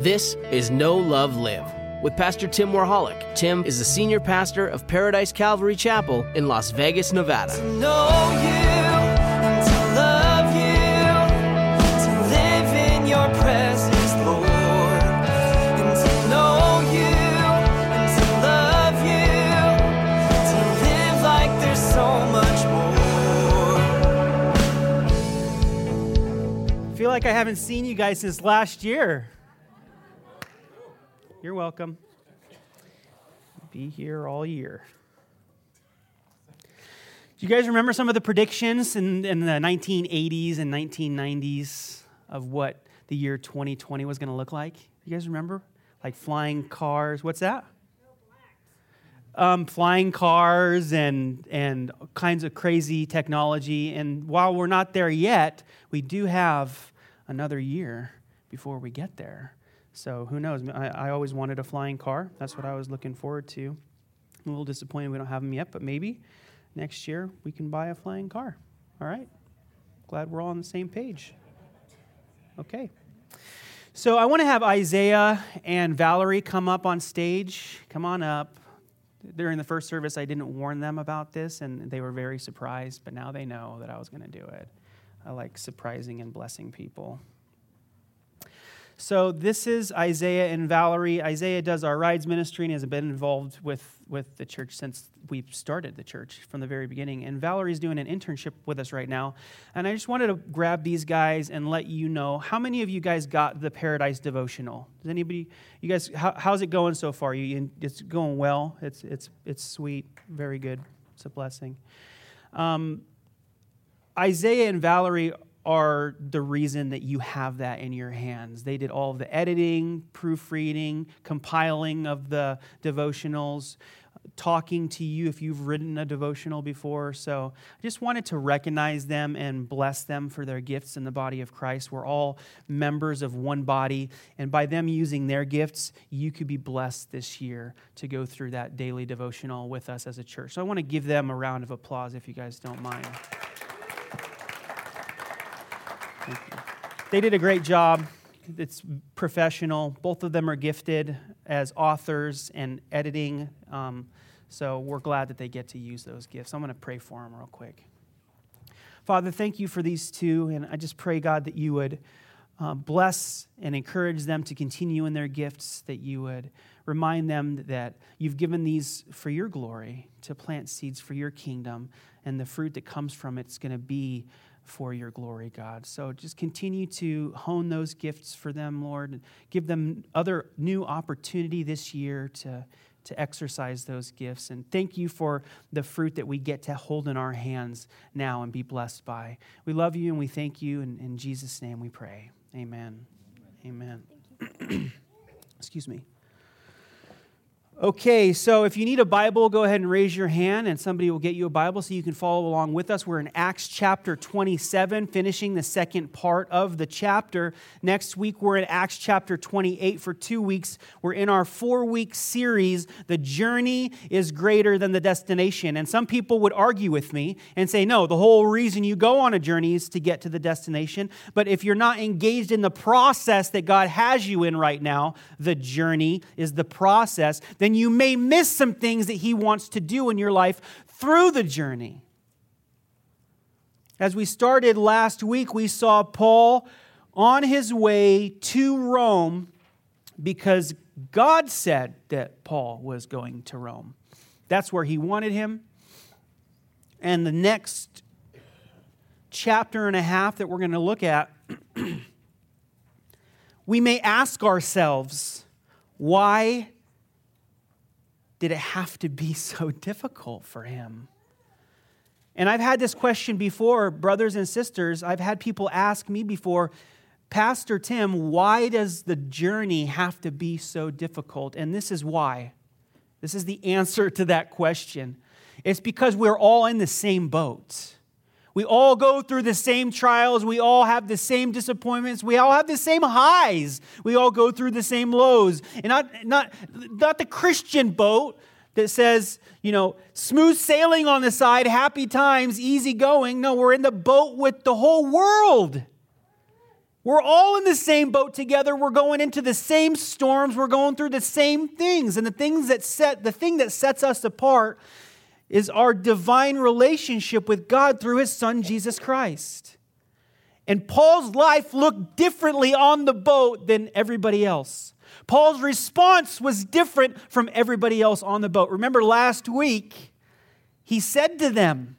This is Know Love Live with Pastor Tim Warholik. Tim is the senior pastor of Paradise Calvary Chapel in Las Vegas, Nevada. To know you, to love you, to live in your presence, Lord. To know you, to love you, to live like there's so much more. I feel like I haven't seen you guys since last year. You're welcome. Be here all year. Do you guys remember some of the predictions in, in the 1980s and 1990s of what the year 2020 was going to look like? You guys remember? Like flying cars. What's that? um, flying cars and, and kinds of crazy technology. And while we're not there yet, we do have another year before we get there. So who knows? I, I always wanted a flying car. That's what I was looking forward to. I'm a little disappointed we don't have them yet, but maybe next year we can buy a flying car. All right? Glad we're all on the same page. Okay. So I want to have Isaiah and Valerie come up on stage. Come on up. During the first service, I didn't warn them about this, and they were very surprised, but now they know that I was going to do it. I like surprising and blessing people. So this is Isaiah and Valerie. Isaiah does our rides ministry and has been involved with, with the church since we started the church from the very beginning. And Valerie's doing an internship with us right now. And I just wanted to grab these guys and let you know how many of you guys got the Paradise Devotional. Does anybody? You guys? How, how's it going so far? You, it's going well. It's it's it's sweet. Very good. It's a blessing. Um, Isaiah and Valerie are the reason that you have that in your hands. They did all the editing, proofreading, compiling of the devotionals, talking to you if you've written a devotional before. So I just wanted to recognize them and bless them for their gifts in the body of Christ. We're all members of one body, and by them using their gifts, you could be blessed this year to go through that daily devotional with us as a church. So I want to give them a round of applause if you guys don't mind. They did a great job. It's professional. Both of them are gifted as authors and editing. Um, so we're glad that they get to use those gifts. I'm going to pray for them real quick. Father, thank you for these two. And I just pray, God, that you would uh, bless and encourage them to continue in their gifts, that you would remind them that you've given these for your glory, to plant seeds for your kingdom, and the fruit that comes from it's going to be for your glory, God. So just continue to hone those gifts for them, Lord. and Give them other new opportunity this year to, to exercise those gifts. And thank you for the fruit that we get to hold in our hands now and be blessed by. We love you and we thank you. And in Jesus' name we pray. Amen. Amen. Excuse me. Okay, so if you need a Bible, go ahead and raise your hand and somebody will get you a Bible so you can follow along with us. We're in Acts chapter 27, finishing the second part of the chapter. Next week, we're in Acts chapter 28 for two weeks. We're in our four week series, The Journey is Greater Than the Destination. And some people would argue with me and say, no, the whole reason you go on a journey is to get to the destination. But if you're not engaged in the process that God has you in right now, the journey is the process, then you may miss some things that He wants to do in your life through the journey. As we started last week, we saw Paul on his way to Rome because God said that Paul was going to Rome. That's where he wanted him. And the next chapter and a half that we're going to look at, we may ask ourselves, why did it have to be so difficult for him? And I've had this question before, brothers and sisters. I've had people ask me before, Pastor Tim, why does the journey have to be so difficult? And this is why. This is the answer to that question. It's because we're all in the same boat. We all go through the same trials. We all have the same disappointments. We all have the same highs. We all go through the same lows. And not, not, not the Christian boat that says, you know, smooth sailing on the side, happy times, easy going. No, we're in the boat with the whole world. We're all in the same boat together. We're going into the same storms. We're going through the same things. And the things that set the thing that sets us apart is our divine relationship with God through his son Jesus Christ. And Paul's life looked differently on the boat than everybody else. Paul's response was different from everybody else on the boat. Remember last week, he said to them,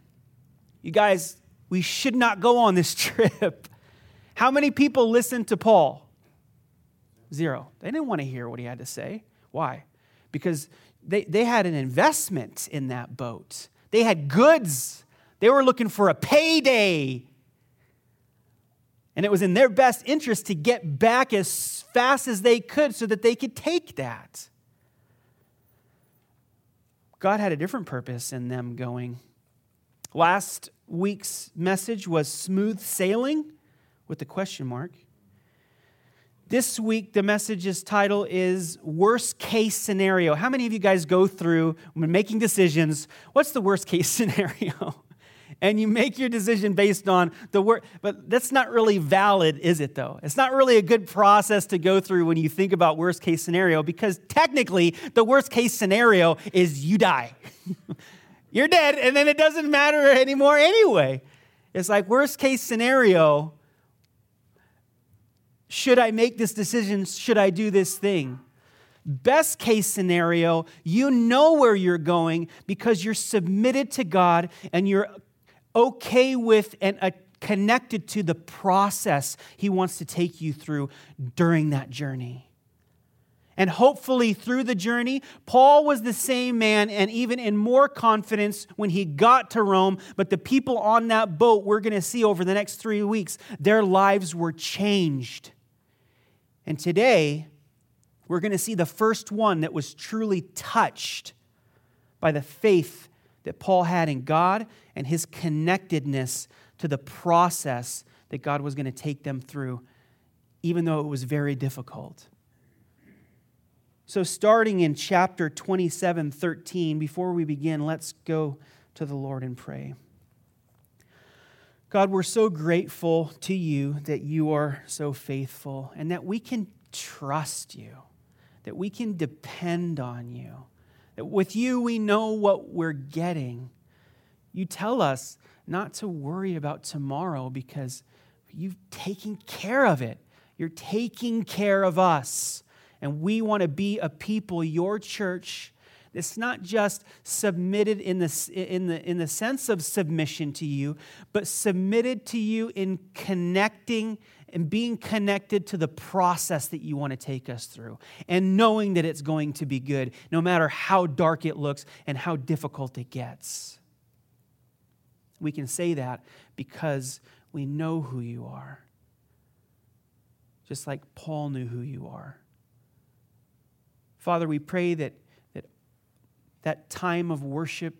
You guys, we should not go on this trip. How many people listened to Paul? Zero. They didn't want to hear what he had to say. Why? Because they, they had an investment in that boat, they had goods. They were looking for a payday. And it was in their best interest to get back as fast as they could so that they could take that. God had a different purpose in them going. Last week's message was smooth sailing with the question mark. This week, the message's title is Worst Case Scenario. How many of you guys go through when making decisions? What's the worst case scenario? and you make your decision based on the worst. But that's not really valid, is it, though? It's not really a good process to go through when you think about worst case scenario because technically, the worst case scenario is you die. You're dead, and then it doesn't matter anymore anyway. It's like worst case scenario should I make this decision? Should I do this thing? Best case scenario, you know where you're going because you're submitted to God and you're okay with and uh, connected to the process He wants to take you through during that journey. And hopefully, through the journey, Paul was the same man and even in more confidence when he got to Rome. But the people on that boat, we're going to see over the next three weeks, their lives were changed. And today, we're going to see the first one that was truly touched by the faith that Paul had in God and his connectedness to the process that God was going to take them through, even though it was very difficult. So, starting in chapter 27 13, before we begin, let's go to the Lord and pray. God, we're so grateful to you that you are so faithful and that we can trust you, that we can depend on you, that with you we know what we're getting. You tell us not to worry about tomorrow because you've taken care of it. You're taking care of us. And we want to be a people, your church, it's not just submitted in the, in, the, in the sense of submission to you, but submitted to you in connecting and being connected to the process that you want to take us through and knowing that it's going to be good, no matter how dark it looks and how difficult it gets. We can say that because we know who you are, just like Paul knew who you are. Father, we pray that that time of worship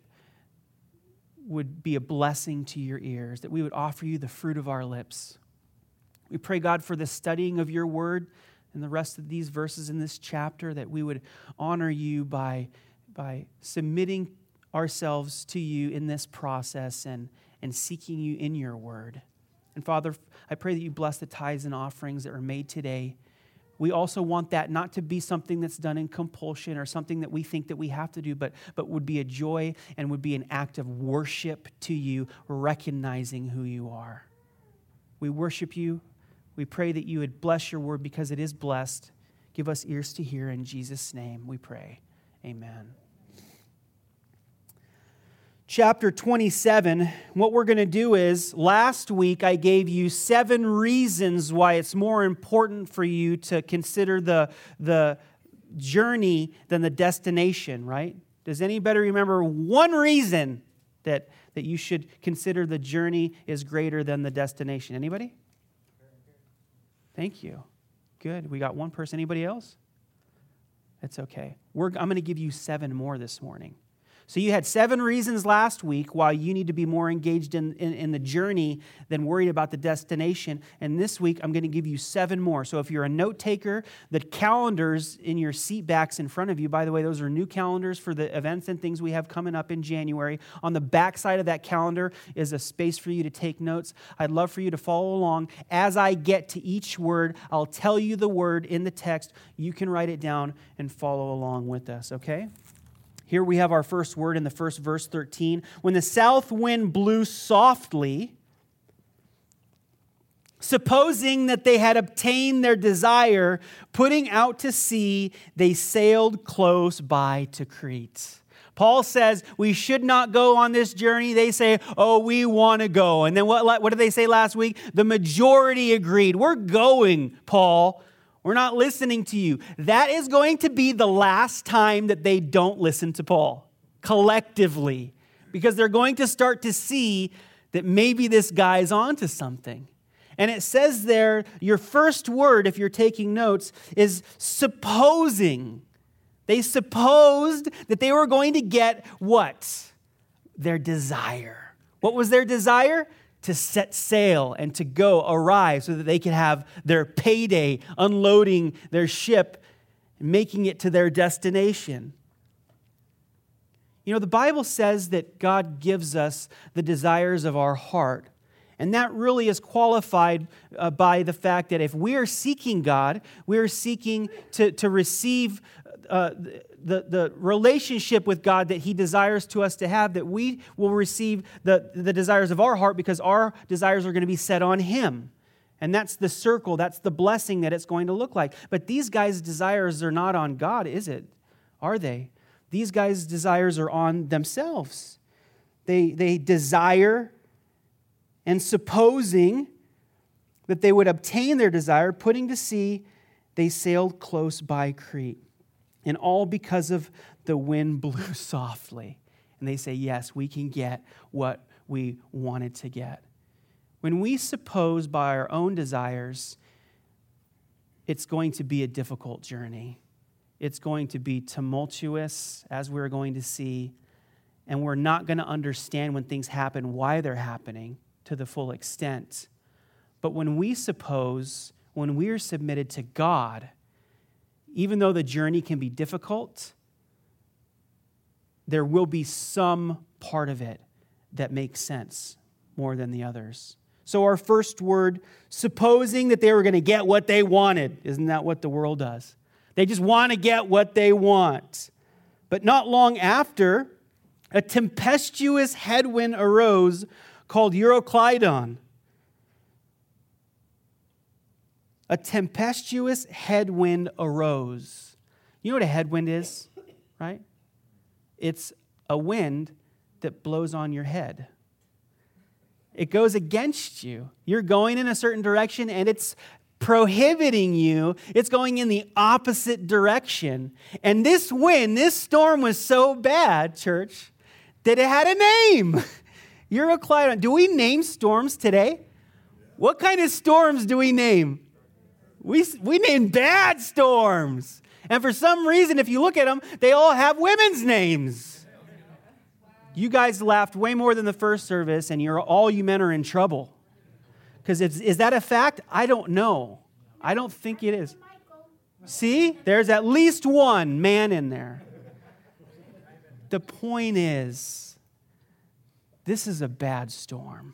would be a blessing to your ears, that we would offer you the fruit of our lips. We pray, God, for the studying of your word and the rest of these verses in this chapter, that we would honor you by, by submitting ourselves to you in this process and, and seeking you in your word. And Father, I pray that you bless the tithes and offerings that are made today we also want that not to be something that's done in compulsion or something that we think that we have to do, but, but would be a joy and would be an act of worship to you, recognizing who you are. We worship you. We pray that you would bless your word because it is blessed. Give us ears to hear. In Jesus' name we pray. Amen chapter 27, what we're going to do is last week I gave you seven reasons why it's more important for you to consider the, the journey than the destination, right? Does anybody remember one reason that, that you should consider the journey is greater than the destination? Anybody? Thank you. Good. We got one person. Anybody else? That's okay. We're, I'm going to give you seven more this morning. So you had seven reasons last week why you need to be more engaged in, in, in, the journey than worried about the destination. And this week, I'm going to give you seven more. So if you're a note taker, the calendars in your seat backs in front of you, by the way, those are new calendars for the events and things we have coming up in January. On the back side of that calendar is a space for you to take notes. I'd love for you to follow along. As I get to each word, I'll tell you the word in the text. You can write it down and follow along with us, okay? Here we have our first word in the first verse 13. When the south wind blew softly, supposing that they had obtained their desire, putting out to sea, they sailed close by to Crete. Paul says we should not go on this journey. They say, oh, we want to go. And then what, what did they say last week? The majority agreed. We're going, Paul. We're not listening to you. That is going to be the last time that they don't listen to Paul collectively because they're going to start to see that maybe this guy's onto something. And it says there, your first word, if you're taking notes, is supposing. They supposed that they were going to get what? Their desire. What was their desire? To set sail and to go arrive so that they could have their payday unloading their ship making it to their destination. You know, the Bible says that God gives us the desires of our heart. And that really is qualified uh, by the fact that if we are seeking God, we are seeking to, to receive uh, the, the relationship with God that He desires to us to have, that we will receive the, the desires of our heart because our desires are going to be set on Him. And that's the circle, that's the blessing that it's going to look like. But these guys' desires are not on God, is it? Are they? These guys' desires are on themselves. They, they desire, and supposing that they would obtain their desire, putting to sea, they sailed close by Crete. And all because of the wind blew softly. And they say, Yes, we can get what we wanted to get. When we suppose by our own desires, it's going to be a difficult journey. It's going to be tumultuous, as we're going to see, and we're not going to understand when things happen why they're happening to the full extent. But when we suppose, when we are submitted to God, even though the journey can be difficult, there will be some part of it that makes sense more than the others. So, our first word, supposing that they were going to get what they wanted, isn't that what the world does? They just want to get what they want. But not long after, a tempestuous headwind arose called Euroclydon a tempestuous headwind arose. You know what a headwind is, right? It's a wind that blows on your head. It goes against you. You're going in a certain direction and it's prohibiting you. It's going in the opposite direction. And this wind, this storm was so bad, church, that it had a name. Euroclydon. Do we name storms today? What kind of storms do we name? We, we name bad storms. And for some reason, if you look at them, they all have women's names. You guys laughed way more than the first service, and you're all you men are in trouble. Because is that a fact? I don't know. I don't think it is. See, there's at least one man in there. The point is, this is a bad storm.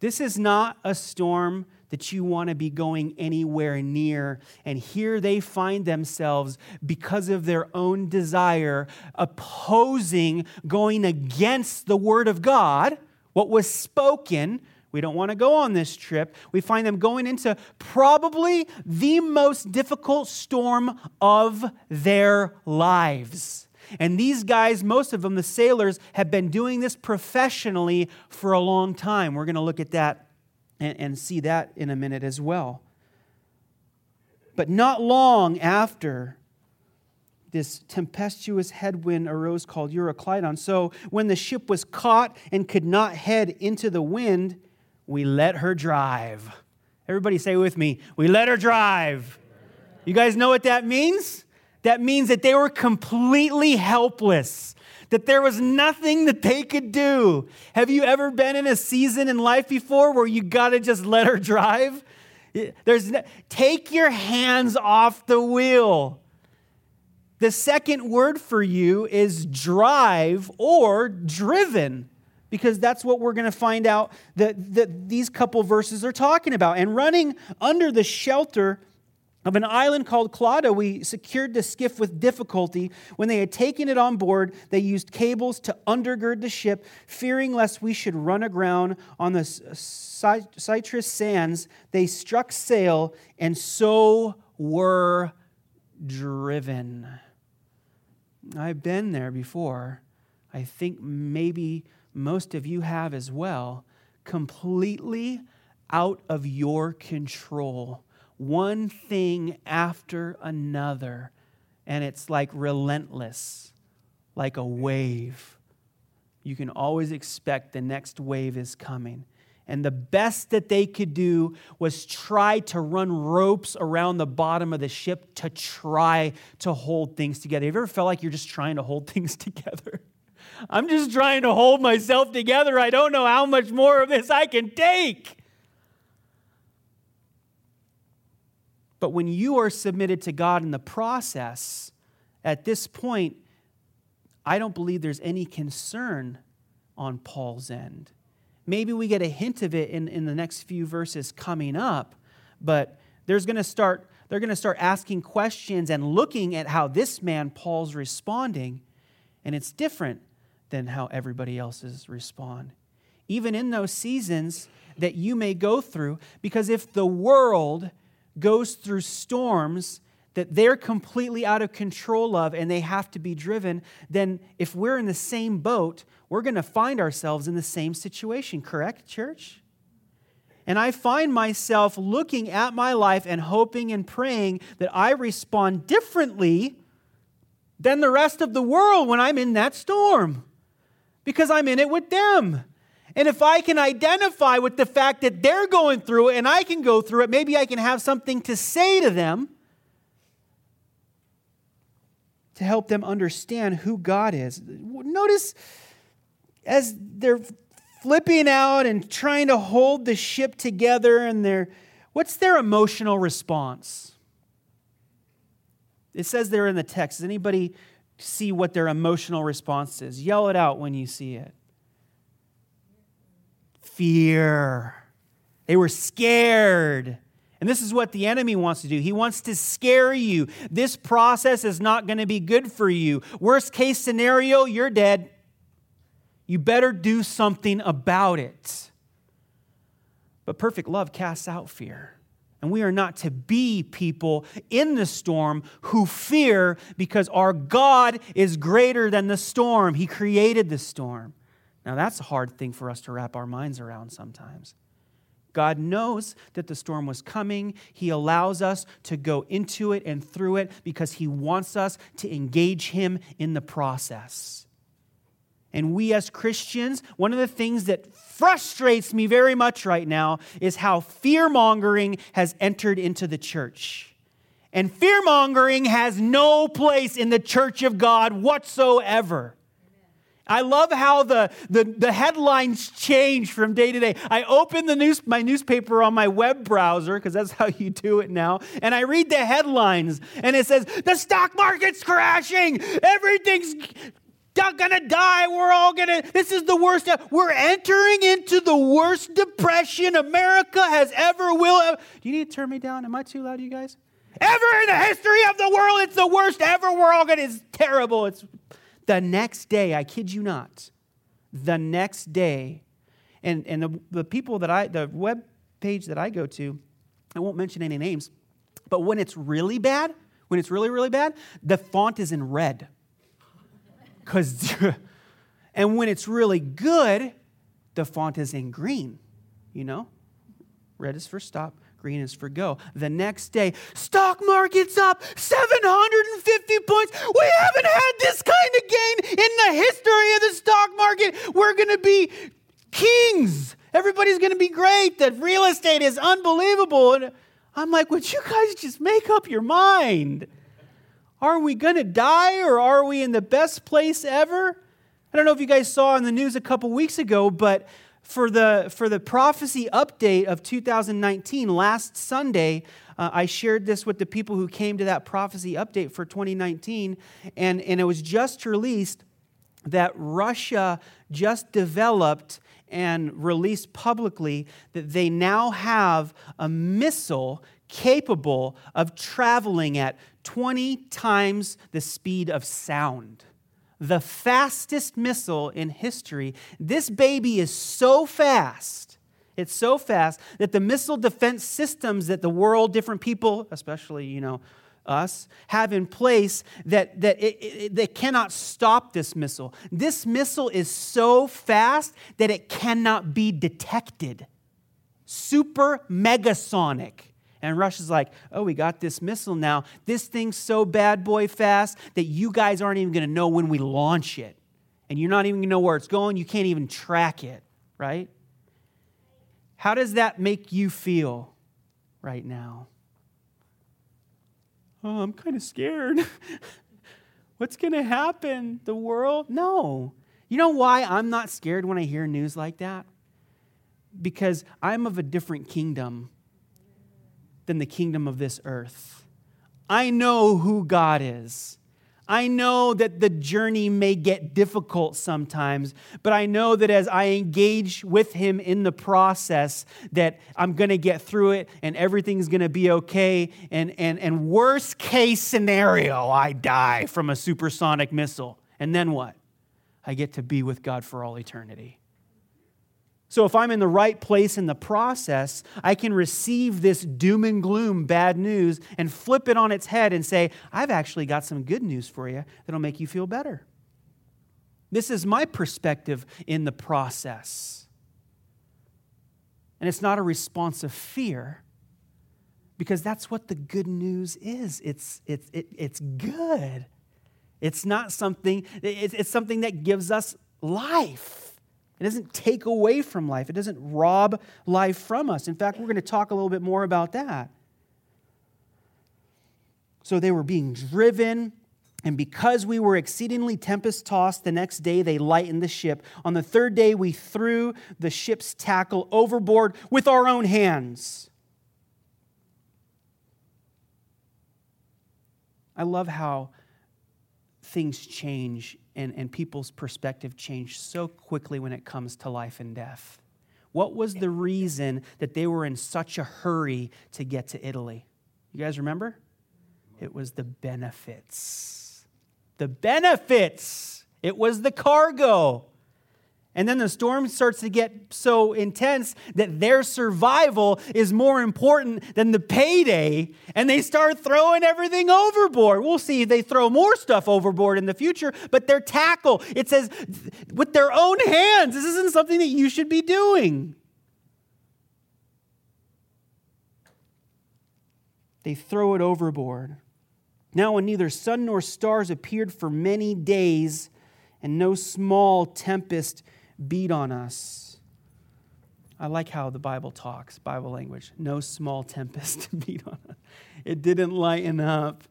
This is not a storm that you want to be going anywhere near. And here they find themselves, because of their own desire, opposing, going against the word of God, what was spoken. We don't want to go on this trip. We find them going into probably the most difficult storm of their lives. And these guys, most of them, the sailors, have been doing this professionally for a long time. We're going to look at that and, and see that in a minute as well. But not long after this tempestuous headwind arose called Euroclydon. So when the ship was caught and could not head into the wind, we let her drive. Everybody say with me, we let her drive. You guys know what that means? That means that they were completely helpless that there was nothing that they could do. Have you ever been in a season in life before where you got to just let her drive? There's no, take your hands off the wheel. The second word for you is drive or driven, because that's what we're going to find out that, that these couple verses are talking about. And running under the shelter of an island called Clauda, we secured the skiff with difficulty. When they had taken it on board, they used cables to undergird the ship, fearing lest we should run aground on the uh, Syrtis sands. They struck sail and so were driven. I've been there before. I think maybe most of you have as well. Completely out of your control. One thing after another. And it's like relentless, like a wave. You can always expect the next wave is coming. And the best that they could do was try to run ropes around the bottom of the ship to try to hold things together. Have you ever felt like you're just trying to hold things together? I'm just trying to hold myself together. I don't know how much more of this I can take. But when you are submitted to God in the process, at this point, I don't believe there's any concern on Paul's end. Maybe we get a hint of it in, in the next few verses coming up, but there's going to start they're going to start asking questions and looking at how this man Paul's responding, and it's different than how everybody else's respond. Even in those seasons that you may go through, because if the world goes through storms that they're completely out of control of and they have to be driven, then if we're in the same boat, we're going to find ourselves in the same situation, correct, church? And I find myself looking at my life and hoping and praying that I respond differently than the rest of the world when I'm in that storm because I'm in it with them. And if I can identify with the fact that they're going through it and I can go through it, maybe I can have something to say to them to help them understand who God is. Notice as they're flipping out and trying to hold the ship together and they're what's their emotional response? It says there in the text. Does anybody see what their emotional response is? Yell it out when you see it. Fear. They were scared. And this is what the enemy wants to do. He wants to scare you. This process is not going to be good for you. Worst case scenario, you're dead. You better do something about it. But perfect love casts out fear. And we are not to be people in the storm who fear because our God is greater than the storm. He created the storm. Now, that's a hard thing for us to wrap our minds around sometimes. God knows that the storm was coming. He allows us to go into it and through it because He wants us to engage Him in the process. And we as Christians, one of the things that frustrates me very much right now is how fear mongering has entered into the church. And fear mongering has no place in the church of God whatsoever. I love how the, the, the, headlines change from day to day. I open the news, my newspaper on my web browser, because that's how you do it now, and I read the headlines, and it says, The stock market's crashing, everything's gonna die, we're all gonna, this is the worst. We're entering into the worst depression America has ever will. Ever. Do you need to turn me down? Am I too loud, you guys? Ever in the history of the world, it's the worst ever. We're all gonna, it's terrible. It's the next day, I kid you not, the next day, and, and the, the people that I, the web page that I go to, I won't mention any names, but when it's really bad, when it's really, really bad, the font is in red. Because, and when it's really good, the font is in green, you know? Red is for stop, green is for go. The next day, stock market's up 750 points. We haven't had this kind of gain in the history of the stock market. We're going to be kings. Everybody's going to be great. The real estate is unbelievable. And I'm like, would you guys just make up your mind? Are we going to die or are we in the best place ever? I don't know if you guys saw in the news a couple weeks ago, but for the, for the prophecy update of 2019, last Sunday, uh, I shared this with the people who came to that prophecy update for 2019, and, and it was just released that Russia just developed and released publicly that they now have a missile capable of traveling at 20 times the speed of sound the fastest missile in history. This baby is so fast, it's so fast that the missile defense systems that the world, different people, especially, you know, us, have in place that, that it, it, they cannot stop this missile. This missile is so fast that it cannot be detected. Super megasonic. And Russia's like, oh, we got this missile now. This thing's so bad boy fast that you guys aren't even going to know when we launch it. And you're not even going to know where it's going. You can't even track it, right? How does that make you feel right now? Oh, I'm kind of scared. What's going to happen? The world? No. You know why I'm not scared when I hear news like that? Because I'm of a different kingdom than the kingdom of this earth. I know who God is. I know that the journey may get difficult sometimes, but I know that as I engage with him in the process, that I'm going to get through it and everything's going to be okay. And, and, and worst case scenario, I die from a supersonic missile. And then what? I get to be with God for all eternity. So if I'm in the right place in the process, I can receive this doom and gloom bad news and flip it on its head and say, I've actually got some good news for you that'll make you feel better. This is my perspective in the process. And it's not a response of fear because that's what the good news is. It's, it's, it, it's good. It's not something, it's, it's something that gives us life. It doesn't take away from life, it doesn't rob life from us. In fact, we're going to talk a little bit more about that. So they were being driven. And because we were exceedingly tempest tossed, the next day they lightened the ship. On the third day, we threw the ship's tackle overboard with our own hands. I love how things change and, and people's perspective change so quickly when it comes to life and death. What was the reason that they were in such a hurry to get to Italy? You guys remember? It was the benefits. The benefits. It was the cargo. And then the storm starts to get so intense that their survival is more important than the payday, and they start throwing everything overboard. We'll see if they throw more stuff overboard in the future, but their tackle, it says, with their own hands. This isn't something that you should be doing. They throw it overboard. Now, when neither sun nor stars appeared for many days, and no small tempest beat on us. I like how the Bible talks, Bible language. No small tempest beat on us. It didn't lighten up.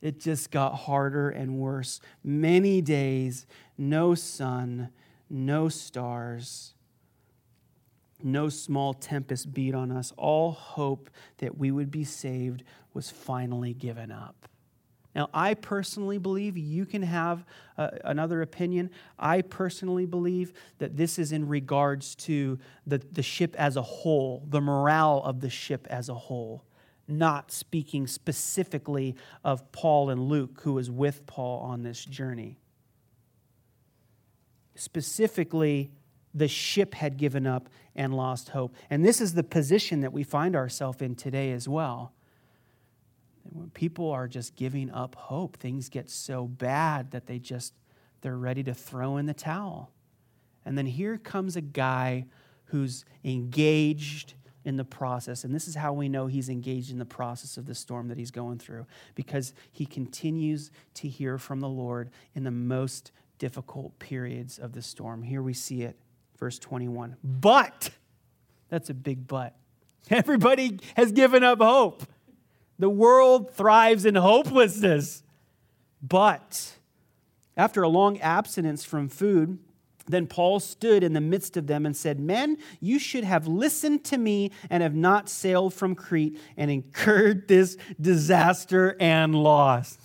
It just got harder and worse. Many days, no sun, no stars, no small tempest beat on us. All hope that we would be saved was finally given up. Now, I personally believe you can have uh, another opinion. I personally believe that this is in regards to the, the ship as a whole, the morale of the ship as a whole, not speaking specifically of Paul and Luke, who was with Paul on this journey. Specifically, the ship had given up and lost hope. And this is the position that we find ourselves in today as well when people are just giving up hope, things get so bad that they just they're ready to throw in the towel. And then here comes a guy who's engaged in the process. And this is how we know he's engaged in the process of the storm that he's going through because he continues to hear from the Lord in the most difficult periods of the storm. Here we see it, verse 21. But, that's a big but. Everybody has given up hope. The world thrives in hopelessness. But After a long abstinence from food, then Paul stood in the midst of them and said, Men, you should have listened to me and have not sailed from Crete and incurred this disaster and loss.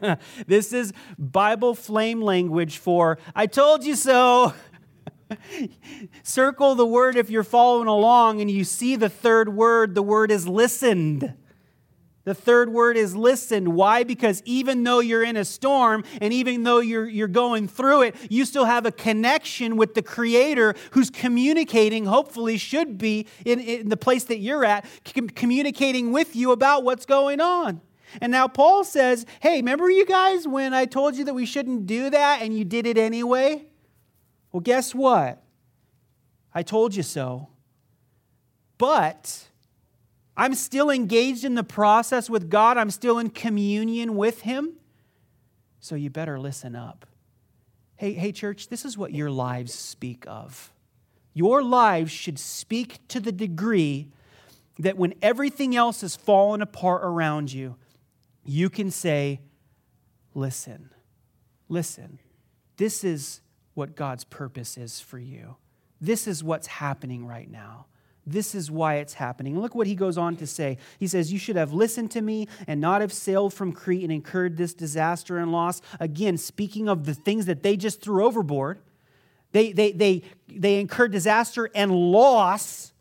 this is Bible flame language for, I told you so. Circle the word if you're following along and you see the third word, the word is listened. The third word is listen. Why? Because even though you're in a storm and even though you're, you're going through it, you still have a connection with the Creator who's communicating, hopefully, should be in, in the place that you're at, communicating with you about what's going on. And now Paul says, Hey, remember you guys when I told you that we shouldn't do that and you did it anyway? Well, guess what? I told you so. But I'm still engaged in the process with God, I'm still in communion with Him. So you better listen up. Hey, hey, church, this is what your lives speak of. Your lives should speak to the degree that when everything else is falling apart around you, you can say, Listen, listen, this is what God's purpose is for you. This is what's happening right now. This is why it's happening. Look what he goes on to say. He says, You should have listened to me and not have sailed from Crete and incurred this disaster and loss. Again, speaking of the things that they just threw overboard, they, they, they, they incurred disaster and loss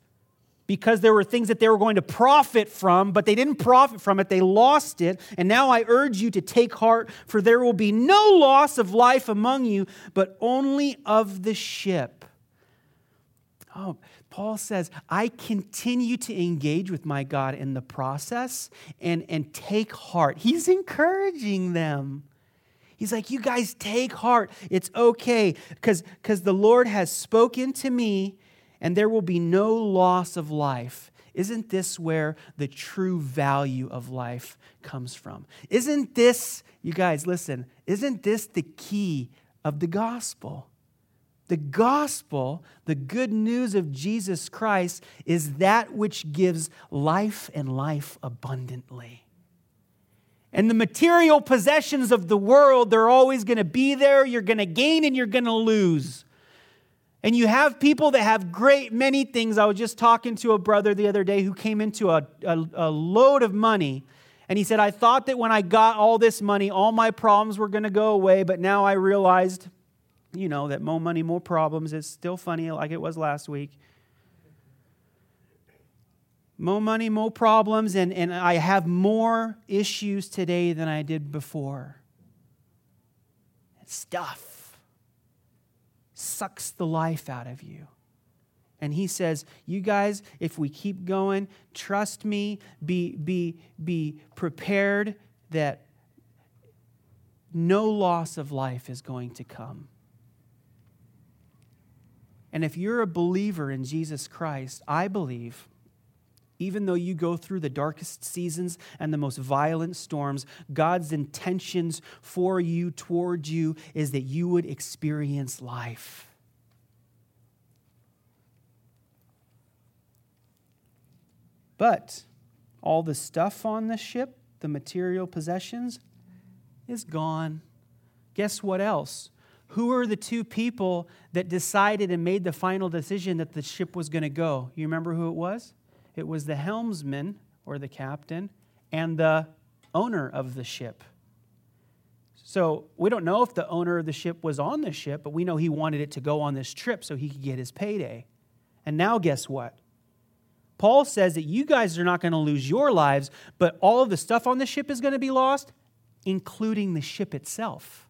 because there were things that they were going to profit from, but they didn't profit from it. They lost it. And now I urge you to take heart, for there will be no loss of life among you, but only of the ship. Oh, Paul says, I continue to engage with my God in the process and, and take heart. He's encouraging them. He's like, You guys take heart. It's okay because the Lord has spoken to me and there will be no loss of life. Isn't this where the true value of life comes from? Isn't this, you guys, listen, isn't this the key of the gospel? The gospel, the good news of Jesus Christ, is that which gives life and life abundantly. And the material possessions of the world, they're always going to be there. You're going to gain and you're going to lose. And you have people that have great many things. I was just talking to a brother the other day who came into a, a, a load of money. And he said, I thought that when I got all this money, all my problems were going to go away, but now I realized you know, that more money, more problems. It's still funny like it was last week. More money, more problems, and, and I have more issues today than I did before. Stuff sucks the life out of you. And he says, You guys, if we keep going, trust me, be, be, be prepared that no loss of life is going to come. And if you're a believer in Jesus Christ, I believe, even though you go through the darkest seasons and the most violent storms, God's intentions for you, toward you, is that you would experience life. But all the stuff on the ship, the material possessions, is gone. Guess what else? Who are the two people that decided and made the final decision that the ship was going to go? You remember who it was? It was the helmsman or the captain and the owner of the ship. So we don't know if the owner of the ship was on the ship, but we know he wanted it to go on this trip so he could get his payday. And now, guess what? Paul says that you guys are not going to lose your lives, but all of the stuff on the ship is going to be lost, including the ship itself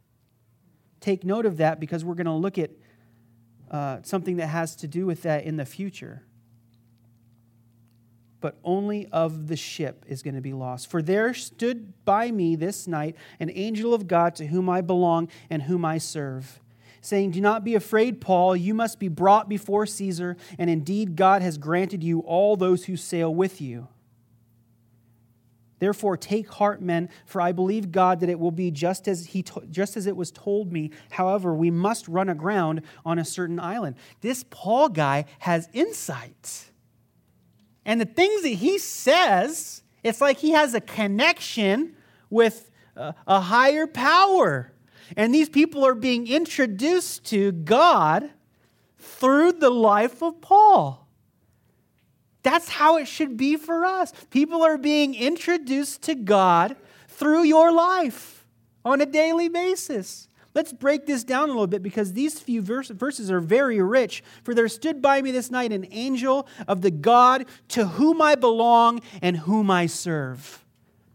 take note of that because we're going to look at uh, something that has to do with that in the future. But only of the ship is going to be lost. For there stood by me this night an angel of God to whom I belong and whom I serve, saying, Do not be afraid, Paul. You must be brought before Caesar, and indeed God has granted you all those who sail with you. Therefore, take heart, men, for I believe God that it will be just as, he to- just as it was told me. However, we must run aground on a certain island. This Paul guy has insight. And the things that he says, it's like he has a connection with a, a higher power. And these people are being introduced to God through the life of Paul. That's how it should be for us. People are being introduced to God through your life on a daily basis. Let's break this down a little bit because these few verse, verses are very rich. For there stood by me this night an angel of the God to whom I belong and whom I serve.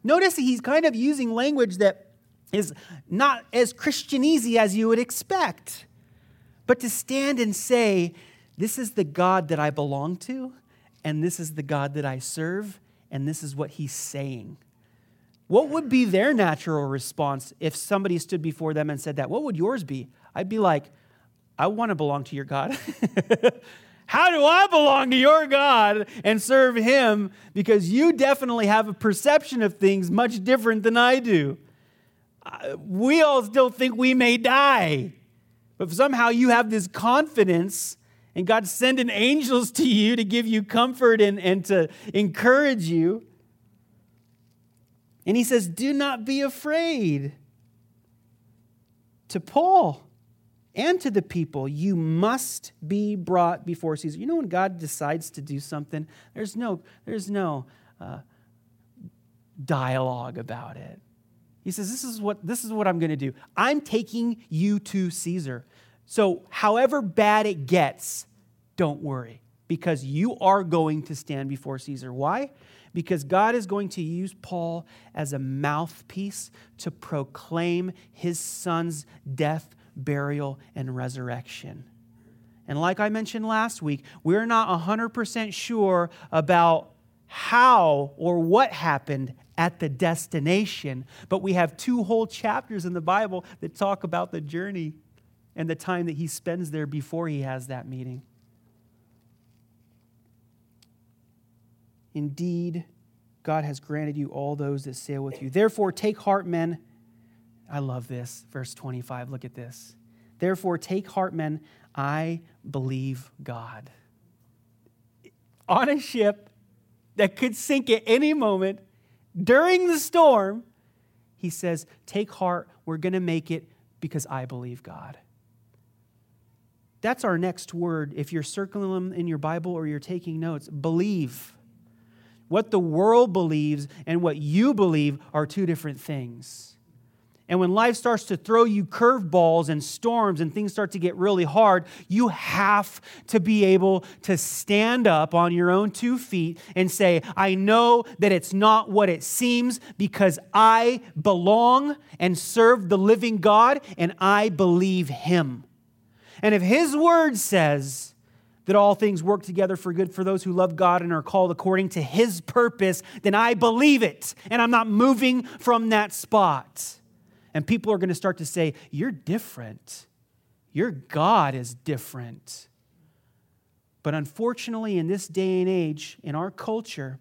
Notice he's kind of using language that is not as Christianese as you would expect. But to stand and say, This is the God that I belong to, and this is the God that I serve, and this is what he's saying. What would be their natural response if somebody stood before them and said that? What would yours be? I'd be like, I want to belong to your God. How do I belong to your God and serve him? Because you definitely have a perception of things much different than I do. We all still think we may die, but somehow you have this confidence, and God's sending angels to you to give you comfort and, and to encourage you. And he says, Do not be afraid. To Paul and to the people, you must be brought before Caesar. You know, when God decides to do something, there's no, there's no uh, dialogue about it. He says, This is what, this is what I'm going to do. I'm taking you to Caesar. So, however bad it gets, don't worry, because you are going to stand before Caesar. Why? because God is going to use Paul as a mouthpiece to proclaim his son's death, burial, and resurrection. And like I mentioned last week, we're not 100% sure about how or what happened at the destination, but we have two whole chapters in the Bible that talk about the journey and the time that he spends there before he has that meeting. Indeed, God has granted you all those that sail with you. Therefore, take heart, men. I love this. Verse 25, look at this. Therefore, take heart, men. I believe God. On a ship that could sink at any moment during the storm, he says, Take heart, we're going to make it because I believe God. That's our next word. If you're circling them in your Bible or you're taking notes, believe. What the world believes and what you believe are two different things. And when life starts to throw you curveballs and storms and things start to get really hard, you have to be able to stand up on your own two feet and say, I know that it's not what it seems because I belong and serve the living God and I believe Him. And if His word says, that all things work together for good for those who love God and are called according to his purpose, then I believe it. And I'm not moving from that spot. And people are going to start to say, You're different. Your God is different. But unfortunately, in this day and age, in our culture,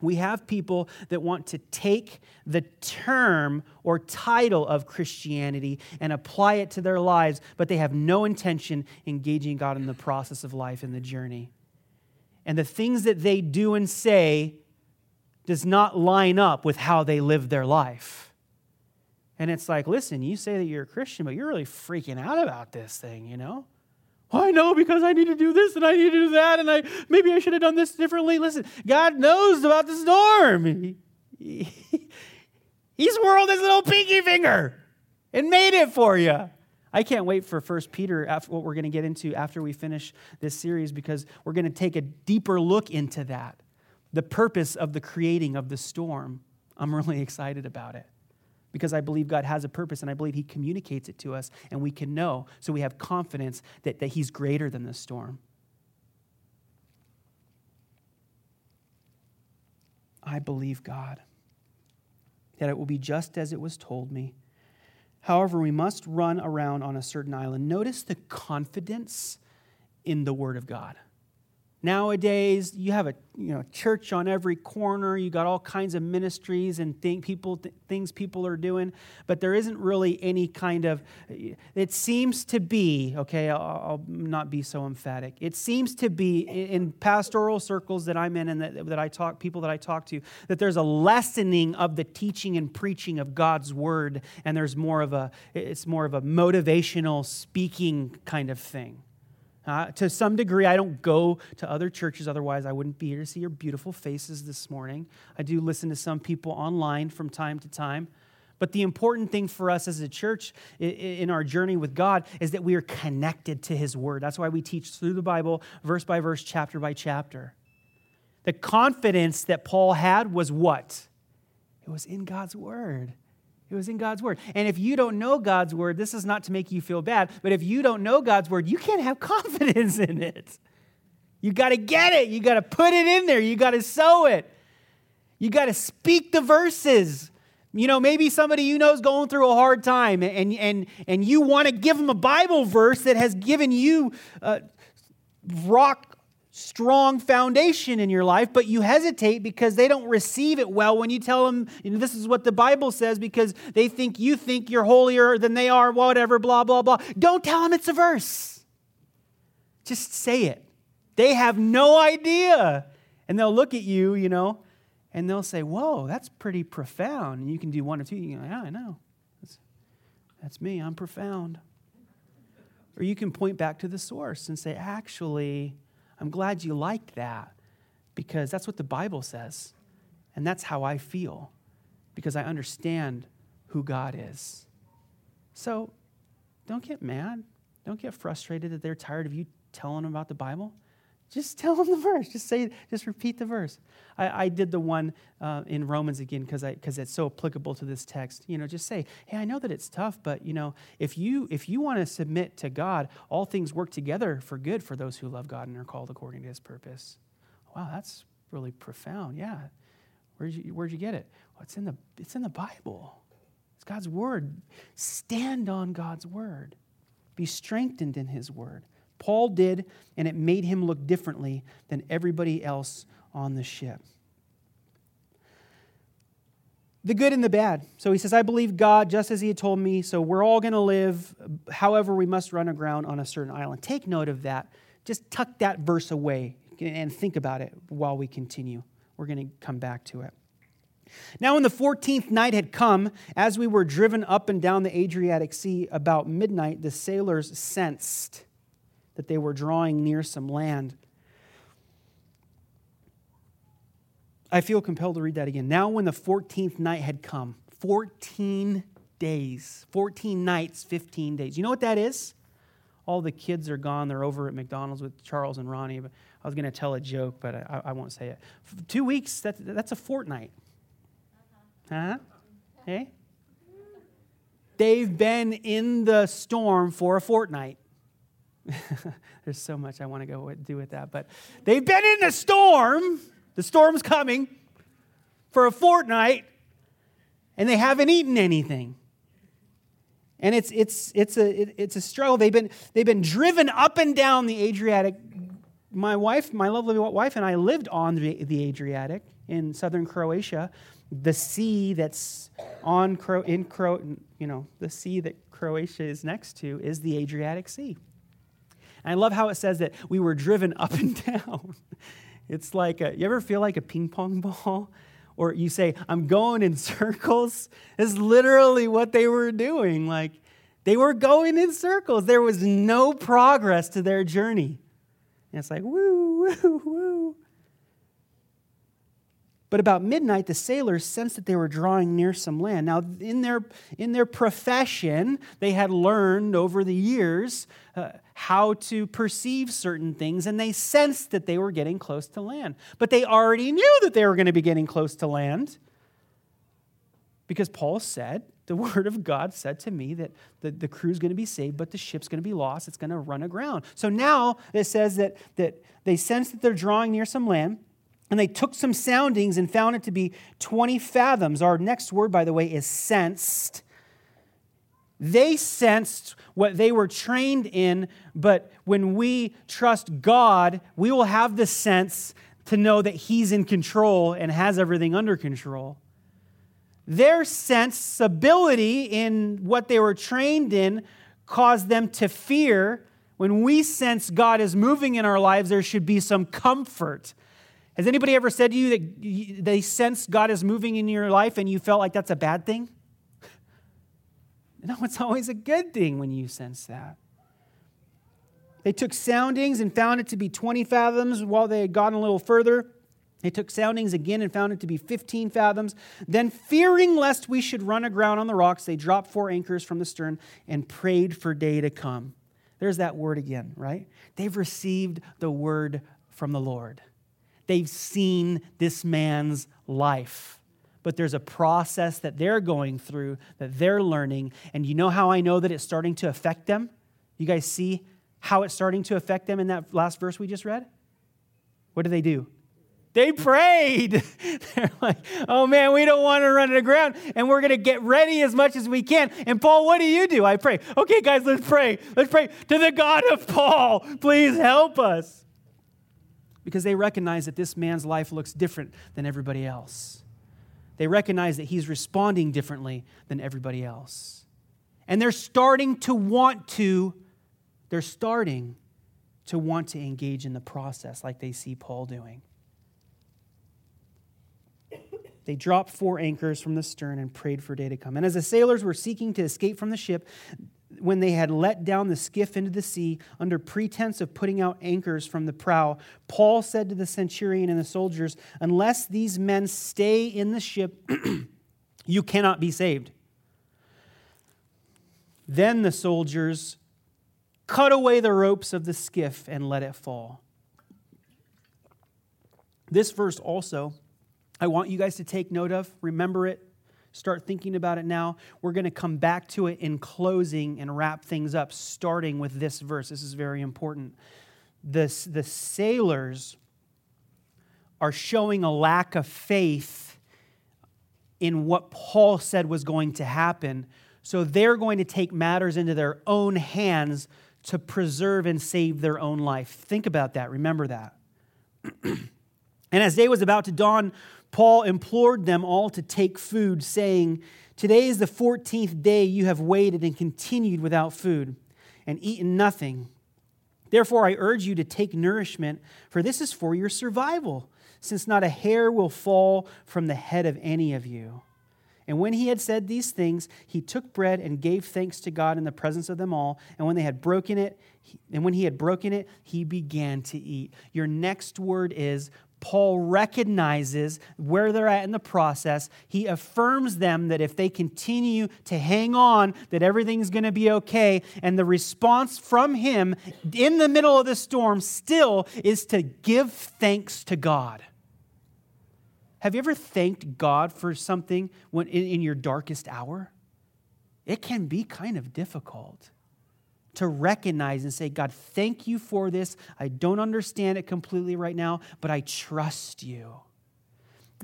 we have people that want to take the term or title of Christianity and apply it to their lives, but they have no intention engaging God in the process of life and the journey. And the things that they do and say does not line up with how they live their life. And it's like, listen, you say that you're a Christian, but you're really freaking out about this thing, you know? I know because I need to do this and I need to do that and I maybe I should have done this differently. Listen, God knows about the storm. He, he, he swirled his little pinky finger and made it for you. I can't wait for First Peter, after what we're going to get into after we finish this series, because we're going to take a deeper look into that, the purpose of the creating of the storm. I'm really excited about it because I believe God has a purpose and I believe He communicates it to us and we can know. So we have confidence that, that He's greater than the storm. I believe God, that it will be just as it was told me. However, we must run around on a certain island. Notice the confidence in the Word of God. Nowadays, you have a you know church on every corner. You got all kinds of ministries and thing, people th- things people are doing, but there isn't really any kind of. It seems to be okay. I'll, I'll not be so emphatic. It seems to be in pastoral circles that I'm in and that, that I talk people that I talk to that there's a lessening of the teaching and preaching of God's word, and there's more of a it's more of a motivational speaking kind of thing. Uh, to some degree, I don't go to other churches, otherwise, I wouldn't be here to see your beautiful faces this morning. I do listen to some people online from time to time. But the important thing for us as a church in our journey with God is that we are connected to His Word. That's why we teach through the Bible, verse by verse, chapter by chapter. The confidence that Paul had was what? It was in God's Word. It was in God's word. And if you don't know God's word, this is not to make you feel bad, but if you don't know God's word, you can't have confidence in it. You got to get it. You got to put it in there. You got to sow it. You got to speak the verses. You know, maybe somebody you know is going through a hard time and, and, and you want to give them a Bible verse that has given you uh, rock strong foundation in your life, but you hesitate because they don't receive it well when you tell them, this is what the Bible says because they think you think you're holier than they are, whatever, blah, blah, blah. Don't tell them it's a verse. Just say it. They have no idea. And they'll look at you, you know, and they'll say, Whoa, that's pretty profound. And you can do one or two. You can go, Yeah, I know. That's, that's me. I'm profound. Or you can point back to the source and say, Actually, I'm glad you liked that because that's what the Bible says. And that's how I feel because I understand who God is. So don't get mad. Don't get frustrated that they're tired of you telling them about the Bible. Just tell them the verse. Just say, just repeat the verse. I, I did the one uh, in Romans again because because it's so applicable to this text. You know, just say, hey, I know that it's tough, but you know, if you if you want to submit to God, all things work together for good for those who love God and are called according to His purpose. Wow, that's really profound. Yeah, where'd you where'd you get it? Well, it's in the it's in the Bible. It's God's word. Stand on God's word. Be strengthened in His word. Paul did, and it made him look differently than everybody else on the ship. The good and the bad. So he says, I believe God just as he had told me, so we're all going to live. However, we must run aground on a certain island. Take note of that. Just tuck that verse away and think about it while we continue. We're going to come back to it. Now, when the 14th night had come, as we were driven up and down the Adriatic Sea about midnight, the sailors sensed that they were drawing near some land. I feel compelled to read that again. Now, when the 14th night had come, 14 days, 14 nights, 15 days. You know what that is? All the kids are gone. They're over at McDonald's with Charles and Ronnie. But I was going to tell a joke, but I, I, won't say it. Two weeks, that, that's a fortnight. Huh? Hey? They've been in the storm for a fortnight. There's so much I want to go do with that. But they've been in the storm. The storm's coming for a fortnight, and they haven't eaten anything. And it's, it's, it's, a, it, it's a struggle. They've been, they've been driven up and down the Adriatic. My wife, my lovely wife, and I lived on the, the Adriatic in southern Croatia. The sea that's on Cro- in Cro, you know, the sea that Croatia is next to is the Adriatic Sea. And I love how it says that we were driven up and down. It's like, a, you ever feel like a ping pong ball? Or you say, I'm going in circles? It's literally what they were doing. Like, they were going in circles. There was no progress to their journey. And it's like, woo, woo, woo. But about midnight, the sailors sensed that they were drawing near some land. Now, in their, in their profession, they had learned over the years uh, how to perceive certain things, and they sensed that they were getting close to land. But they already knew that they were going to be getting close to land because Paul said, the word of God said to me that the, the crew's going to be saved, but the ship's going to be lost. It's going to run aground. So now it says that, that they sense that they're drawing near some land. And they took some soundings and found it to be 20 fathoms. Our next word, by the way, is sensed. They sensed what they were trained in, but when we trust God, we will have the sense to know that He's in control and has everything under control. Their sensibility in what they were trained in caused them to fear. When we sense God is moving in our lives, there should be some comfort. Has anybody ever said to you that they sense God is moving in your life and you felt like that's a bad thing? No, it's always a good thing when you sense that. They took soundings and found it to be 20 fathoms while they had gotten a little further. They took soundings again and found it to be 15 fathoms. Then, fearing lest we should run aground on the rocks, they dropped four anchors from the stern and prayed for day to come. There's that word again, right? They've received the word from the Lord. They've seen this man's life. But there's a process that they're going through, that they're learning. And you know how I know that it's starting to affect them? You guys see how it's starting to affect them in that last verse we just read? What do they do? They prayed. They're like, oh man, we don't want to run it aground and we're going to get ready as much as we can. And Paul, what do you do? I pray. Okay, guys, let's pray. Let's pray to the God of Paul. Please help us. Because they recognize that this man's life looks different than everybody else. They recognize that he's responding differently than everybody else. And they're starting to want to they're starting to want to engage in the process like they see Paul doing. They dropped four anchors from the stern and prayed for day to come. And as the sailors were seeking to escape from the ship, when they had let down the skiff into the sea under pretense of putting out anchors from the prow, Paul said to the centurion and the soldiers, Unless these men stay in the ship, you cannot be saved. Then the soldiers cut away the ropes of the skiff and let it fall. This verse also, I want you guys to take note of, remember it, start thinking about it now. We're going to come back to it in closing and wrap things up, starting with this verse. This is very important. This, the sailors are showing a lack of faith in what Paul said was going to happen. So they're going to take matters into their own hands to preserve and save their own life. Think about that. Remember that. and as day was about to dawn, Paul implored them all to take food, saying, Today is the 14th day you have waited and continued without food and eaten nothing. Therefore, I urge you to take nourishment, for this is for your survival, since not a hair will fall from the head of any of you. And when he had said these things, he took bread and gave thanks to God in the presence of them all. And when they had broken it, and when he had broken it, he began to eat. Your next word is Paul recognizes where they're at in the process. He affirms them that if they continue to hang on, that everything's going to be okay. And the response from him in the middle of the storm still is to give thanks to God. Have you ever thanked God for something when in, in your darkest hour? It can be kind of difficult to recognize and say, God, thank you for this. I don't understand it completely right now, but I trust you.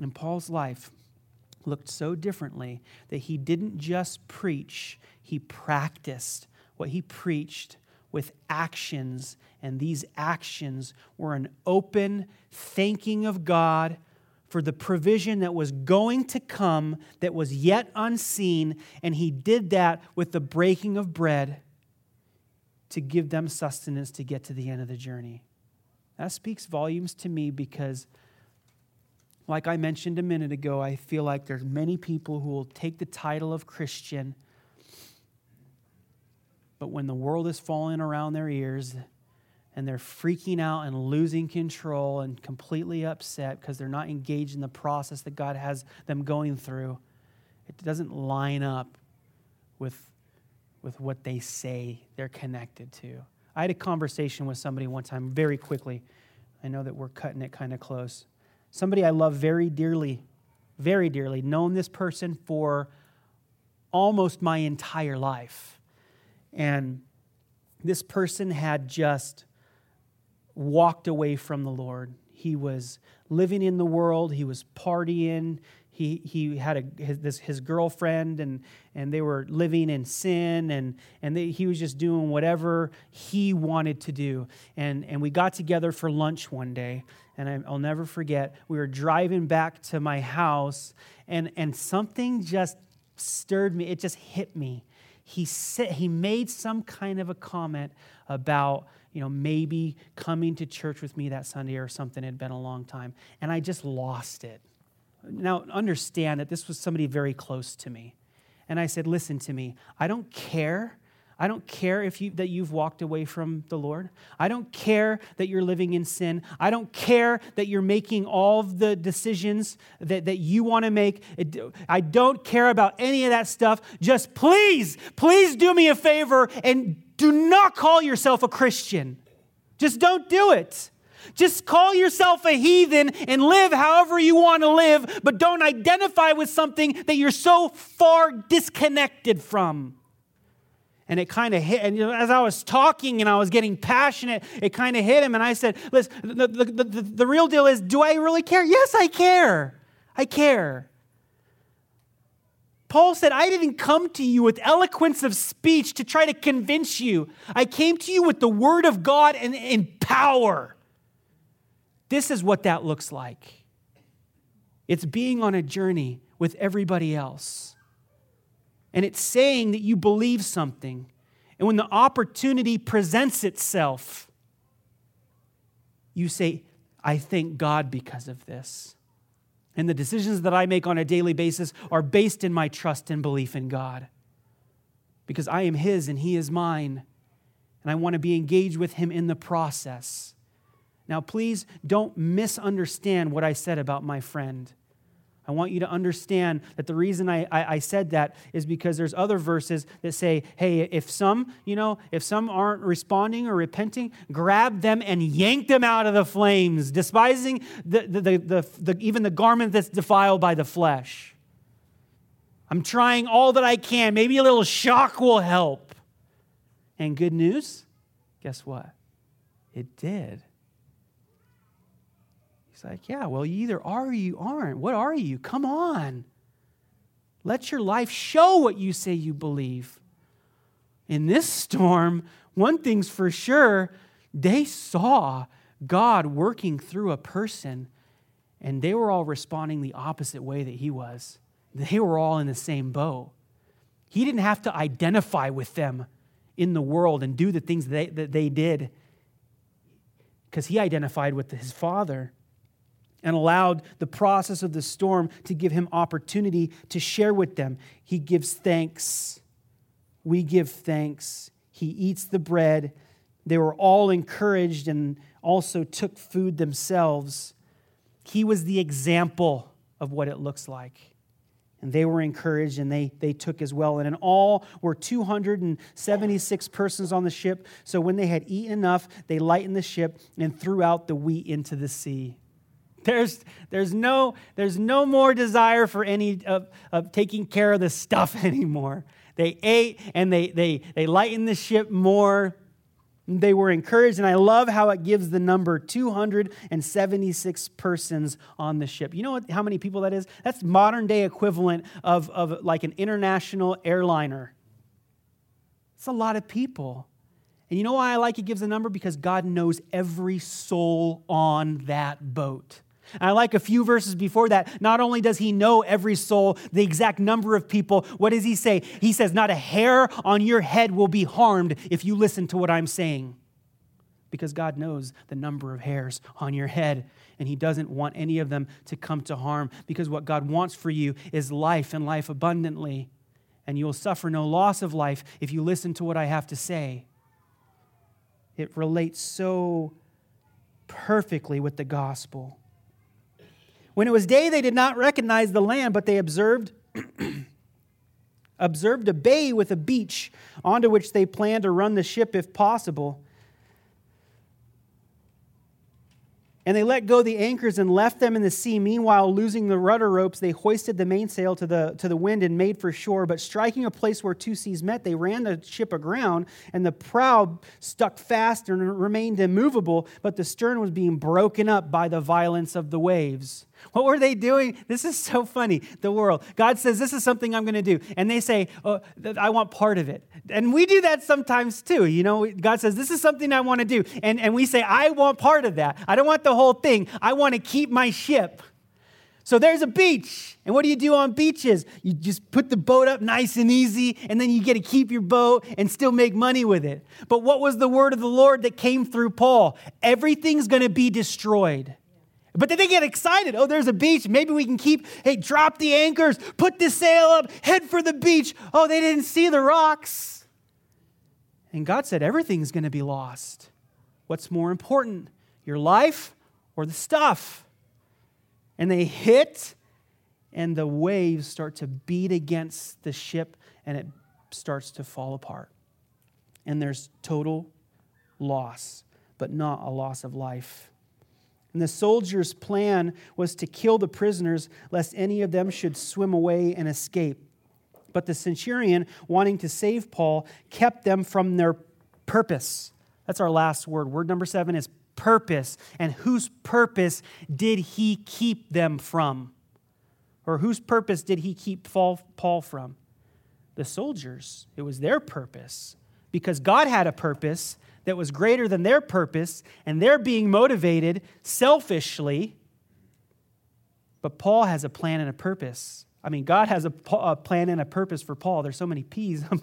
And Paul's life looked so differently that he didn't just preach, he practiced what he preached with actions. And these actions were an open thanking of God for the provision that was going to come that was yet unseen. And he did that with the breaking of bread to give them sustenance to get to the end of the journey. That speaks volumes to me because, like I mentioned a minute ago, I feel like there's many people who will take the title of Christian, but when the world is falling around their ears and they're freaking out and losing control and completely upset because they're not engaged in the process that God has them going through, it doesn't line up with with what they say they're connected to. I had a conversation with somebody one time very quickly. I know that we're cutting it kind of close. Somebody I love very dearly, very dearly, known this person for almost my entire life. And this person had just walked away from the Lord. He was living in the world, he was partying, he, he had a, his, this, his girlfriend and, and they were living in sin and, and they, he was just doing whatever he wanted to do. And, and we got together for lunch one day and I, i'll never forget we were driving back to my house and, and something just stirred me it just hit me. He said he made some kind of a comment about you know maybe coming to church with me that sunday or something it had been a long time and i just lost it now, understand that this was somebody very close to me. And I said, Listen to me. I don't care. I don't care if you, that you've walked away from the Lord. I don't care that you're living in sin. I don't care that you're making all the decisions that, that you want to make. I don't care about any of that stuff. Just please, please do me a favor and do not call yourself a Christian. Just don't do it. Just call yourself a heathen and live however you want to live, but don't identify with something that you're so far disconnected from. And it kind of hit, and as I was talking and I was getting passionate, it kind of hit him. And I said, Listen, the, the, the, the real deal is do I really care? Yes, I care. I care. Paul said, I didn't come to you with eloquence of speech to try to convince you. I came to you with the word of God and in power. This is what that looks like it's being on a journey with everybody else. And it's saying that you believe something. And when the opportunity presents itself, you say, I thank God because of this. And the decisions that I make on a daily basis are based in my trust and belief in God. Because I am His and He is mine. And I want to be engaged with Him in the process. Now, please don't misunderstand what I said about my friend. I want you to understand that the reason I, I, I, said that is because there's other verses that say, hey, if some, you know, if some aren't responding or repenting, grab them and yank them out of the flames, despising the, the, the, the, the even the garment that's defiled by the flesh. I'm trying all that I can. Maybe a little shock will help. And good news, guess what? It did like, yeah, well, you either are or you aren't. What are you? Come on. Let your life show what you say you believe. In this storm, one thing's for sure they saw God working through a person, and they were all responding the opposite way that he was. They were all in the same boat. He didn't have to identify with them in the world and do the things they, that they did because he identified with his father and allowed the process of the storm to give him opportunity to share with them. He gives thanks. We give thanks. He eats the bread. They were all encouraged and also took food themselves. He was the example of what it looks like. And they were encouraged and they, they took as well. And in all were 276 persons on the ship. So when they had eaten enough, they lightened the ship and threw out the wheat into the sea. There's, there's, no, there's no more desire for any of, of taking care of the stuff anymore. They ate and they, they, they lightened the ship more. They were encouraged, and I love how it gives the number 276 persons on the ship. You know what, how many people that is? That's modern day equivalent of, of like an international airliner. It's a lot of people. And you know why I like it gives a number? Because God knows every soul on that boat. I like a few verses before that. Not only does he know every soul, the exact number of people, what does he say? He says, Not a hair on your head will be harmed if you listen to what I'm saying. Because God knows the number of hairs on your head, and He doesn't want any of them to come to harm. Because what God wants for you is life and life abundantly. And you will suffer no loss of life if you listen to what I have to say. It relates so perfectly with the gospel. When it was day, they did not recognize the land, but they observed. observed a bay with a beach onto which they planned to run the ship if possible. And they let go the anchors and left them in the sea. Meanwhile, losing the rudder ropes, they hoisted the mainsail to the, to the wind and made for shore. But striking a place where two seas met, they ran the ship aground, and the prow stuck fast and remained immovable, but the stern was being broken up by the violence of the waves. What were they doing? This is so funny. The world. God says, This is something I'm going to do. And they say, oh, I want part of it. And we do that sometimes too. You know, God says, This is something I want to do. And, and we say, I want part of that. I don't want the whole thing. I want to keep my ship. So there's a beach. And what do you do on beaches? You just put the boat up nice and easy, and then you get to keep your boat and still make money with it. But what was the word of the Lord that came through Paul? Everything's going to be destroyed. But then they get excited. Oh, there's a beach. Maybe we can keep, hey, drop the anchors, put the sail up, head for the beach. Oh, they didn't see the rocks. And God said everything's going to be lost. What's more important, your life or the stuff? And they hit, and the waves start to beat against the ship, and it starts to fall apart. And there's total loss, but not a loss of life. And the soldiers' plan was to kill the prisoners, lest any of them should swim away and escape. But the centurion, wanting to save Paul, kept them from their purpose. That's our last word. Word number seven is purpose. And whose purpose did he keep them from? Or whose purpose did he keep Paul from? The soldiers. It was their purpose. Because God had a purpose that was greater than their purpose, and they're being motivated selfishly. But Paul has a plan and a purpose. I mean, God has a, a plan and a purpose for Paul. There's so many P's.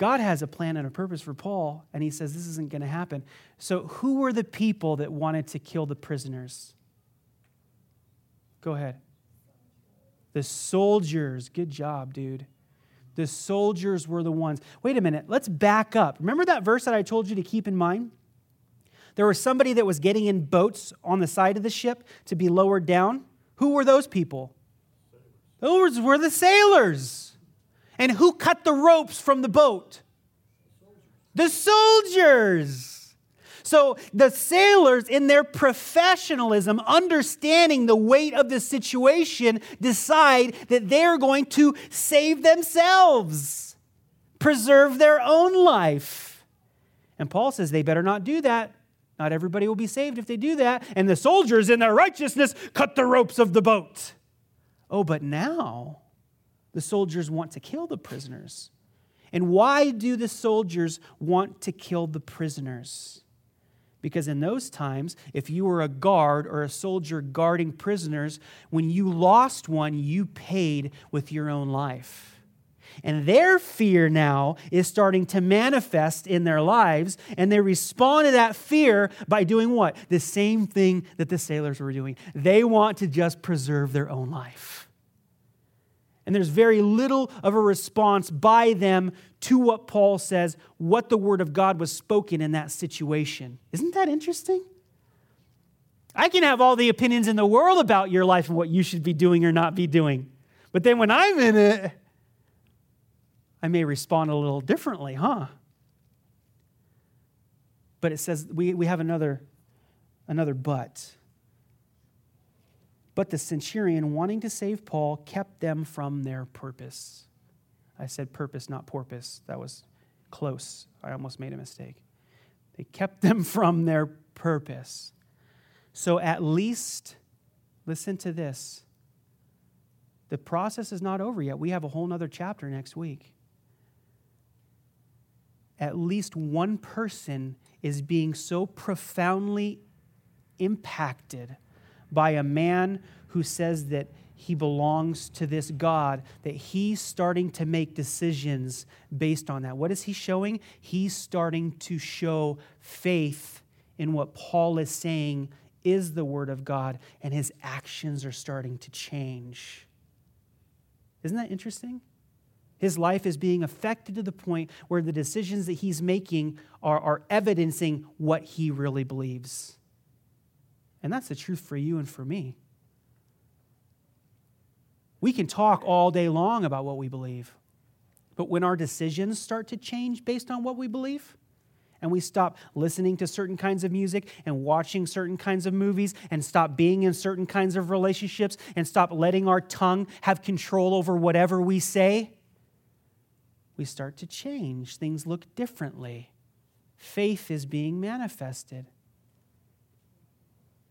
God has a plan and a purpose for Paul, and he says this isn't going to happen. So, who were the people that wanted to kill the prisoners? Go ahead. The soldiers. Good job, dude. The soldiers were the ones. Wait a minute, let's back up. Remember that verse that I told you to keep in mind? There was somebody that was getting in boats on the side of the ship to be lowered down. Who were those people? Those were the sailors. And who cut the ropes from the boat? The soldiers. So the sailors, in their professionalism, understanding the weight of the situation, decide that they're going to save themselves, preserve their own life. And Paul says they better not do that. Not everybody will be saved if they do that. And the soldiers, in their righteousness, cut the ropes of the boat. Oh, but now the soldiers want to kill the prisoners. And why do the soldiers want to kill the prisoners? Because in those times, if you were a guard or a soldier guarding prisoners, when you lost one, you paid with your own life. And their fear now is starting to manifest in their lives, and they respond to that fear by doing what? The same thing that the sailors were doing. They want to just preserve their own life. And there's very little of a response by them to what Paul says, what the word of God was spoken in that situation. Isn't that interesting? I can have all the opinions in the world about your life and what you should be doing or not be doing. But then when I'm in it, I may respond a little differently, huh? But it says we, we have another, another but. But the centurion, wanting to save Paul, kept them from their purpose. I said purpose, not porpoise. That was close. I almost made a mistake. They kept them from their purpose. So at least, listen to this. The process is not over yet. We have a whole nother chapter next week. At least one person is being so profoundly impacted by a man who says that he belongs to this God, that he's starting to make decisions based on that. What is he showing? He's starting to show faith in what Paul is saying is the Word of God, and his actions are starting to change. Isn't that interesting? His life is being affected to the point where the decisions that he's making are, are evidencing what he really believes. And that's the truth for you and for me. We can talk all day long about what we believe, but when our decisions start to change based on what we believe, and we stop listening to certain kinds of music and watching certain kinds of movies and stop being in certain kinds of relationships and stop letting our tongue have control over whatever we say, we start to change. Things look differently. Faith is being manifested.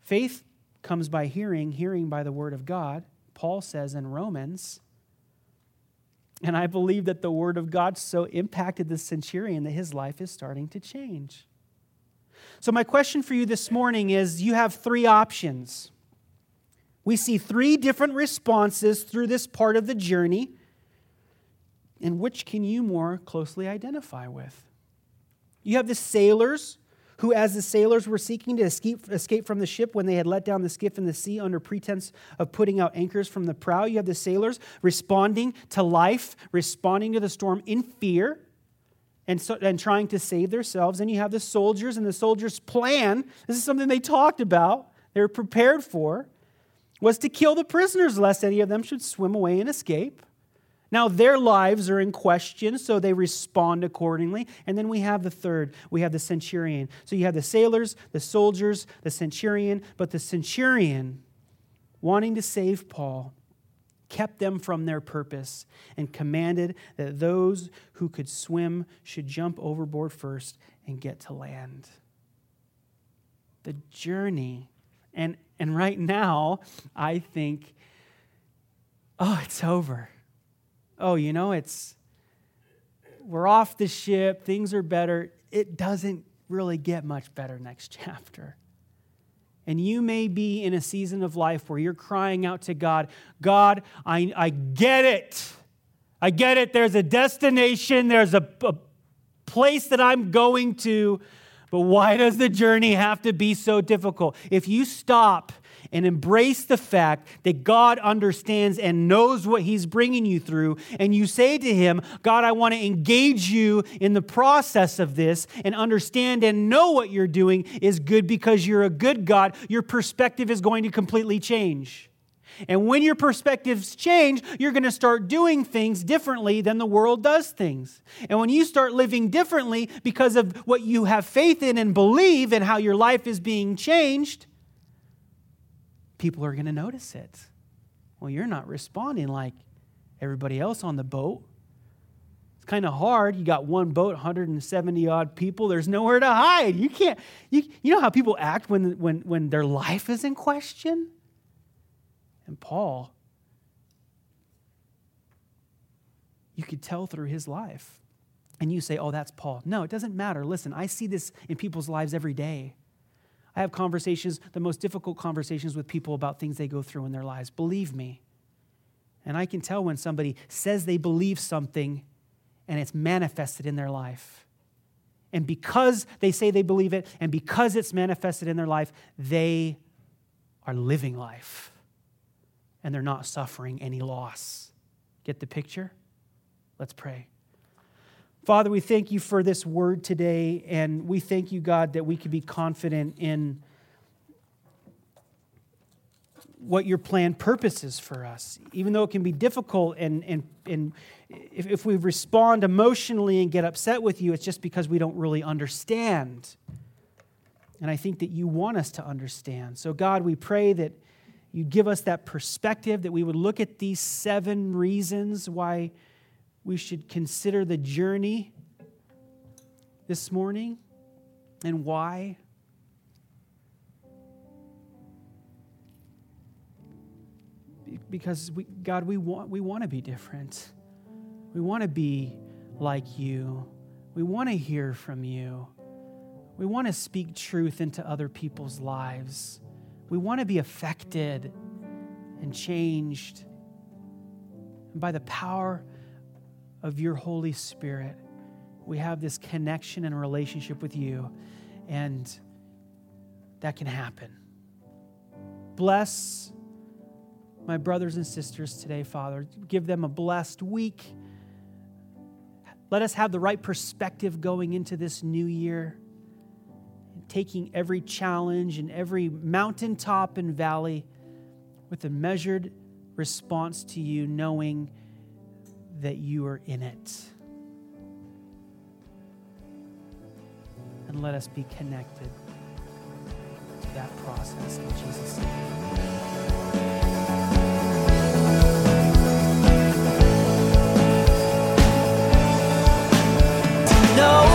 Faith comes by hearing, hearing by the word of God. Paul says in Romans. And I believe that the word of God so impacted the centurion that his life is starting to change. So, my question for you this morning is you have three options. We see three different responses through this part of the journey. And which can you more closely identify with? You have the sailors who, as the sailors were seeking to escape, escape from the ship when they had let down the skiff in the sea under pretense of putting out anchors from the prow, you have the sailors responding to life, responding to the storm in fear. And, so, and trying to save themselves. And you have the soldiers, and the soldiers' plan this is something they talked about, they were prepared for, was to kill the prisoners, lest any of them should swim away and escape. Now, their lives are in question, so they respond accordingly. And then we have the third we have the centurion. So you have the sailors, the soldiers, the centurion, but the centurion, wanting to save Paul, kept them from their purpose and commanded that those who could swim should jump overboard first and get to land. The journey. And, and right now, I think, oh, it's over oh, you know, it's, we're off the ship, things are better. It doesn't really get much better next chapter. And you may be in a season of life where you're crying out to God, God, I, I get it. I get it. There's a destination, there's a, a place that I'm going to, but why does the journey have to be so difficult? If you stop and embrace the fact that God understands and knows what He's bringing you through, and you say to Him, God, I want to engage you in the process of this and understand and know what you're doing is good because you're a good God, your perspective is going to completely change. And when your perspectives change, you're going to start doing things differently than the world does things. And when you start living differently because of what you have faith in and believe and how your life is being changed, people are going to notice it. Well, you're not responding like everybody else on the boat. It's kind of hard. You got one boat, 170 odd people. There's nowhere to hide. You can't, you, you know how people act when, when, when their life is in question? And Paul, you could tell through his life. And you say, oh, that's Paul. No, it doesn't matter. Listen, I see this in people's lives every day. I have conversations, the most difficult conversations with people about things they go through in their lives. Believe me. And I can tell when somebody says they believe something and it's manifested in their life. And because they say they believe it and because it's manifested in their life, they are living life and they're not suffering any loss. Get the picture? Let's pray. Father, we thank you for this word today, and we thank you, God, that we can be confident in what your plan purpose is for us. Even though it can be difficult, and, and, and if, if we respond emotionally and get upset with you, it's just because we don't really understand. And I think that you want us to understand. So, God, we pray that you give us that perspective, that we would look at these seven reasons why we should consider the journey this morning and why. Because we, God, we want, we want to be different. We want to be like you. We want to hear from you. We want to speak truth into other people's lives. We want to be affected and changed. By the power of your Holy Spirit, we have this connection and relationship with you, and that can happen. Bless my brothers and sisters today, Father. Give them a blessed week. Let us have the right perspective going into this new year, taking every challenge and every mountaintop and valley with a measured response to you, knowing that you are in it. And let us be connected to that process in Jesus' name. know